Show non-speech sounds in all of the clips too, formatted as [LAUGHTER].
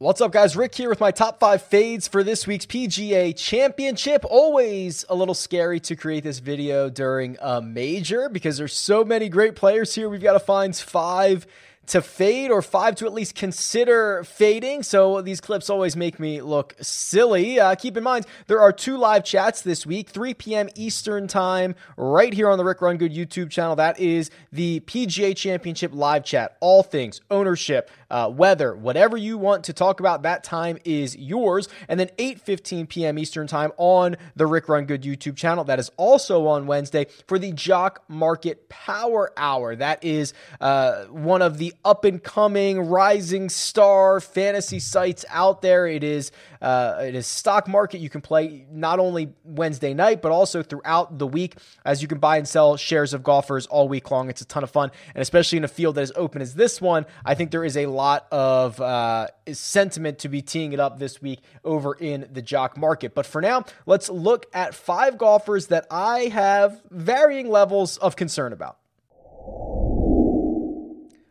What's up, guys? Rick here with my top five fades for this week's PGA Championship. Always a little scary to create this video during a major because there's so many great players here. We've got to find five to fade or five to at least consider fading. So these clips always make me look silly. Uh, keep in mind, there are two live chats this week, 3 p.m. Eastern Time, right here on the Rick Run Good YouTube channel. That is the PGA Championship live chat. All things ownership, uh, weather, whatever you want to talk about, that time is yours. And then 8:15 p.m. Eastern Time on the Rick Run Good YouTube channel. That is also on Wednesday for the Jock Market Power Hour. That is uh, one of the up and coming rising star fantasy sites out there. It is uh, it is stock market. You can play not only Wednesday night but also throughout the week as you can buy and sell shares of golfers all week long. It's a ton of fun, and especially in a field that is open as this one, I think there is a lot of uh, sentiment to be teeing it up this week over in the jock market. But for now, let's look at five golfers that I have varying levels of concern about.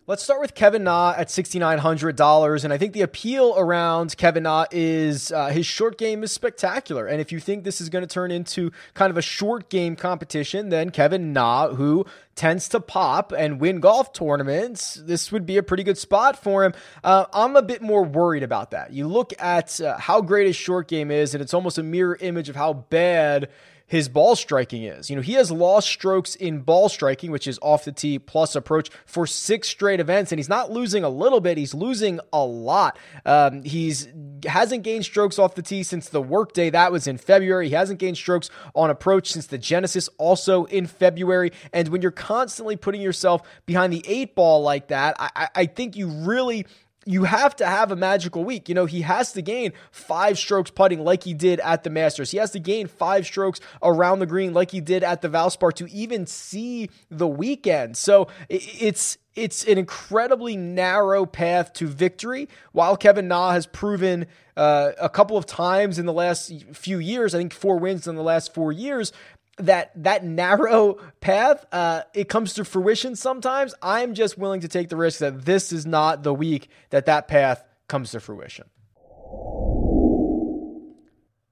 Let's start with Kevin Na at $6,900. And I think the appeal around Kevin Na is uh, his short game is spectacular. And if you think this is going to turn into kind of a short game competition, then Kevin Na, who tends to pop and win golf tournaments, this would be a pretty good spot for him. Uh, I'm a bit more worried about that. You look at uh, how great his short game is, and it's almost a mirror image of how bad his ball striking is. You know, he has lost strokes in ball striking, which is off the tee plus approach for six straight events, and he's not losing a little bit; he's losing a lot. Um, he's hasn't gained strokes off the tee since the workday that was in February. He hasn't gained strokes on approach since the Genesis, also in February. And when you're constantly putting yourself behind the eight ball like that, I, I think you really you have to have a magical week. You know, he has to gain five strokes putting like he did at the Masters. He has to gain five strokes around the green like he did at the Valspar to even see the weekend. So it's it's an incredibly narrow path to victory. While Kevin Na has proven uh, a couple of times in the last few years, I think four wins in the last four years, that that narrow path uh, it comes to fruition sometimes i'm just willing to take the risk that this is not the week that that path comes to fruition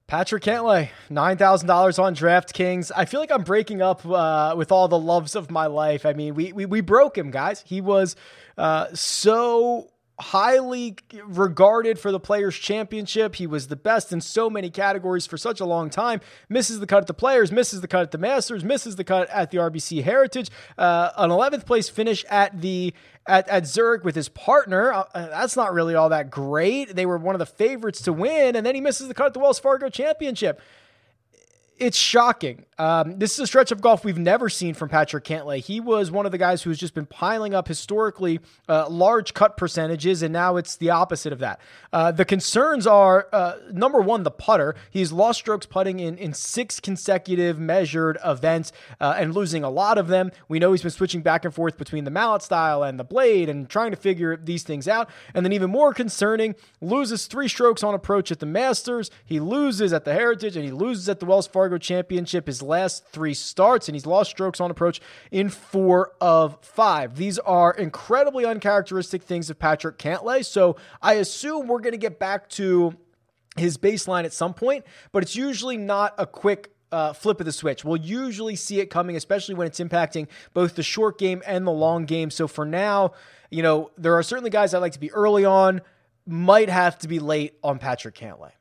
Patrick Cantlay, $9,000 on DraftKings. I feel like I'm breaking up uh, with all the loves of my life. I mean, we, we, we broke him, guys. He was uh, so highly regarded for the Players Championship. He was the best in so many categories for such a long time. Misses the cut at the Players, misses the cut at the Masters, misses the cut at the RBC Heritage. Uh, an 11th place finish at the at, at Zurich with his partner. Uh, that's not really all that great. They were one of the favorites to win, and then he misses the cut at the Wells Fargo Championship it's shocking. Um, this is a stretch of golf we've never seen from Patrick Cantlay. He was one of the guys who's just been piling up historically uh, large cut percentages, and now it's the opposite of that. Uh, the concerns are uh, number one, the putter. He's lost strokes putting in, in six consecutive measured events uh, and losing a lot of them. We know he's been switching back and forth between the mallet style and the blade and trying to figure these things out. And then, even more concerning, loses three strokes on approach at the Masters. He loses at the Heritage and he loses at the Wells Fargo Fargo Championship his last three starts, and he's lost strokes on approach in four of five. These are incredibly uncharacteristic things of Patrick Cantlay. So I assume we're going to get back to his baseline at some point, but it's usually not a quick uh, flip of the switch. We'll usually see it coming, especially when it's impacting both the short game and the long game. So for now, you know, there are certainly guys I like to be early on, might have to be late on Patrick Cantlay.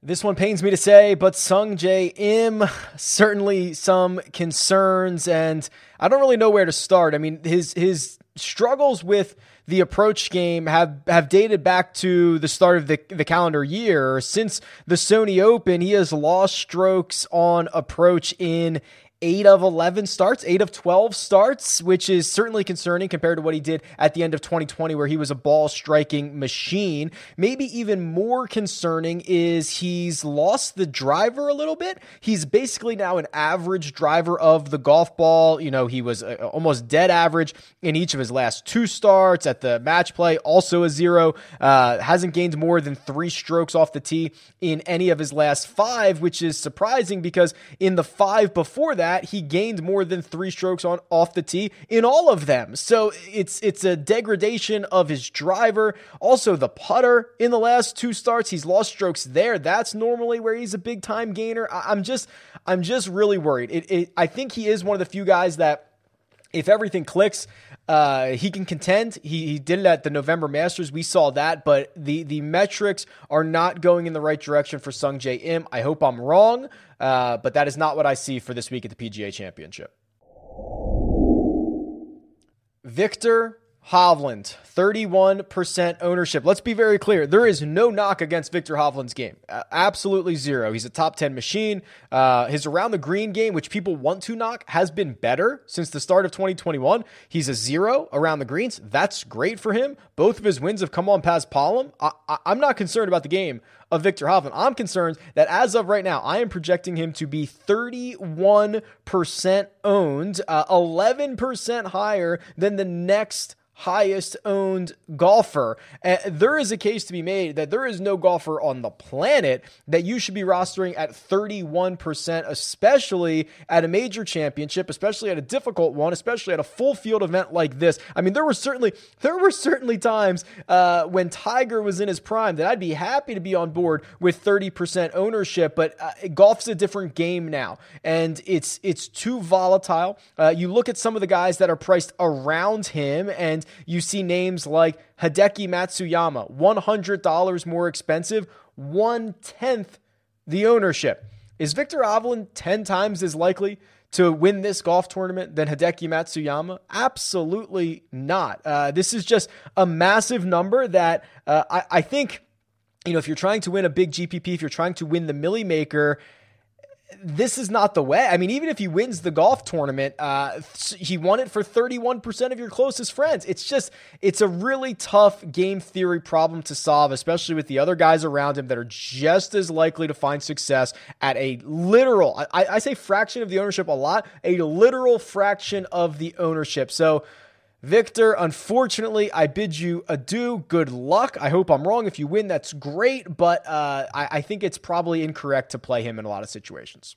This one pains me to say, but Sungjae Im certainly some concerns, and I don't really know where to start. I mean, his his struggles with the approach game have have dated back to the start of the the calendar year. Since the Sony Open, he has lost strokes on approach in eight of 11 starts, eight of 12 starts, which is certainly concerning compared to what he did at the end of 2020, where he was a ball striking machine. Maybe even more concerning is he's lost the driver a little bit. He's basically now an average driver of the golf ball. You know, he was uh, almost dead average in each of his last two starts at the match play, also a zero. Uh, hasn't gained more than three strokes off the tee in any of his last five, which is surprising because in the five before that, that he gained more than three strokes on off the tee in all of them. So it's it's a degradation of his driver. Also, the putter in the last two starts, he's lost strokes there. That's normally where he's a big time gainer. I, am just I'm just really worried. It, it, I think he is one of the few guys that if everything clicks, uh, he can contend. He, he did it at the November Masters. We saw that, but the the metrics are not going in the right direction for Sungjae Im. I hope I'm wrong, uh, but that is not what I see for this week at the PGA Championship. Viktor Hovland, 31% ownership. Let's be very clear. There is no knock against Viktor Hovland's game. Absolutely zero. He's a top 10 machine. Uh, his around the green game, which people want to knock, has been better since the start of 2021. He's a zero around the greens. That's great for him. Both of his wins have come on Paspalum. I, I, I'm not concerned about the game of Viktor Hovland. I'm concerned that as of right now, I am projecting him to be 31% owned, uh, 11% higher than the next highest owned golfer. And there is a case to be made that there is no golfer on the planet that you should be rostering at 31%, especially at a major championship, especially at a difficult one, especially at a full field event like this. I mean, there were certainly there were certainly times uh, when Tiger was in his prime that I'd be happy to be on board with 30% ownership, but uh, golf's a different game now, and it's it's too volatile. Uh, you look at some of the guys that are priced around him, and you see names like Hideki Matsuyama, $100 more expensive, one tenth the ownership. Is Viktor Hovland 10 times as likely to win this golf tournament than Hideki Matsuyama? Absolutely not. Uh, this is just a massive number that uh, I, I think, you know, if you're trying to win a big GPP, if you're trying to win the Milly Maker, this is not the way. I mean, even if he wins the golf tournament, uh, he won it for 31% of your closest friends. It's just, it's a really tough game theory problem to solve, especially with the other guys around him that are just as likely to find success at a literal, I, I say fraction of the ownership a lot, a literal fraction of the ownership. So, Viktor, unfortunately, I bid you adieu. Good luck. I hope I'm wrong. If you win, that's great, but uh, I, I think it's probably incorrect to play him in a lot of situations.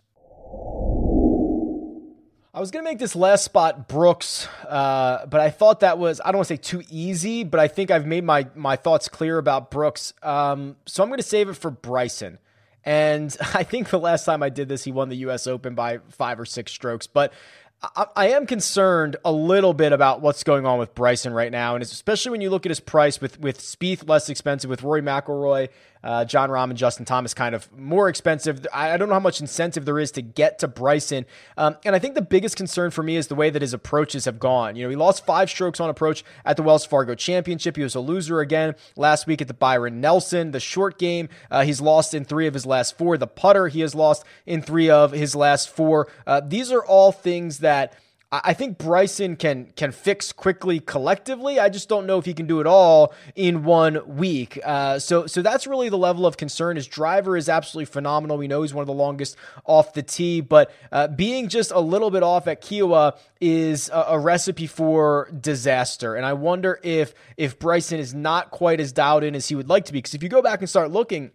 I was going to make this last spot Brooks, uh, but I thought that was, I don't want to say too easy, but I think I've made my, my thoughts clear about Brooks. Um, so I'm going to save it for Bryson. And [LAUGHS] I think the last time I did this, he won the U.S. Open by five or six strokes. But I, am concerned a little bit about what's going on with Bryson right now, and especially when you look at his price with with Spieth less expensive, with Rory McIlroy, uh, Jon Rahm, and Justin Thomas kind of more expensive. I, I, don't know how much incentive there is to get to Bryson, um, and I think the biggest concern for me is the way that his approaches have gone. You know, he lost five strokes on approach at the Wells Fargo Championship. He was a loser again last week at the Byron Nelson. The short game, uh, he's lost in three of his last four. The putter, he has lost in three of his last four. Uh, these are all things that I think Bryson can can fix quickly collectively. I just don't know if he can do it all in one week. Uh, so so that's really the level of concern. His driver is absolutely phenomenal. We know he's one of the longest off the tee, but uh, being just a little bit off at Kiawah is a, a, recipe for disaster. And I wonder if if Bryson is not quite as dialed in as he would like to be. Because if you go back and start looking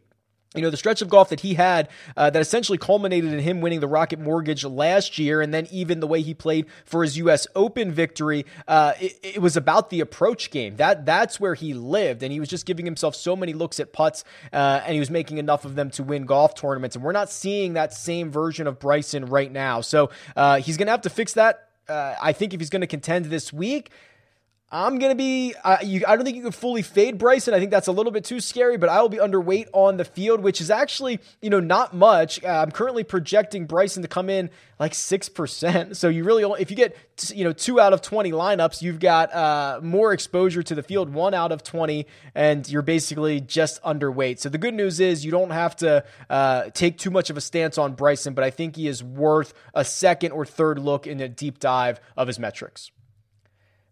you know, the stretch of golf that he had uh, that essentially culminated in him winning the Rocket Mortgage last year, and then even the way he played for his U.S. Open victory, uh, it, it, was about the approach game. That That's where he lived, and he was just giving himself so many looks at putts, uh, and he was making enough of them to win golf tournaments. And we're not seeing that same version of Bryson right now. So uh, he's going to have to fix that. Uh, I think if he's going to contend this week, I'm going to be, uh, you, I don't think you can fully fade Bryson. I think that's a little bit too scary, but I will be underweight on the field, which is actually, you know, not much. Uh, I'm currently projecting Bryson to come in like 6%. So you really, if you get, you know, two out of 20 lineups, you've got uh, more exposure to the field, one out of 20, and you're basically just underweight. So the good news is you don't have to uh, take too much of a stance on Bryson, but I think he is worth a second or third look in a deep dive of his metrics.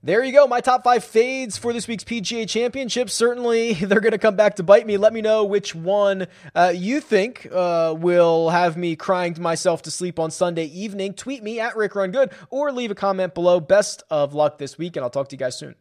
There you go, my top five fades for this week's PGA Championship. Certainly, [LAUGHS] they're going to come back to bite me. Let me know which one uh, you think uh, will have me crying to myself to sleep on Sunday evening. Tweet me at Rick Run Good or leave a comment below. Best of luck this week, and I'll talk to you guys soon.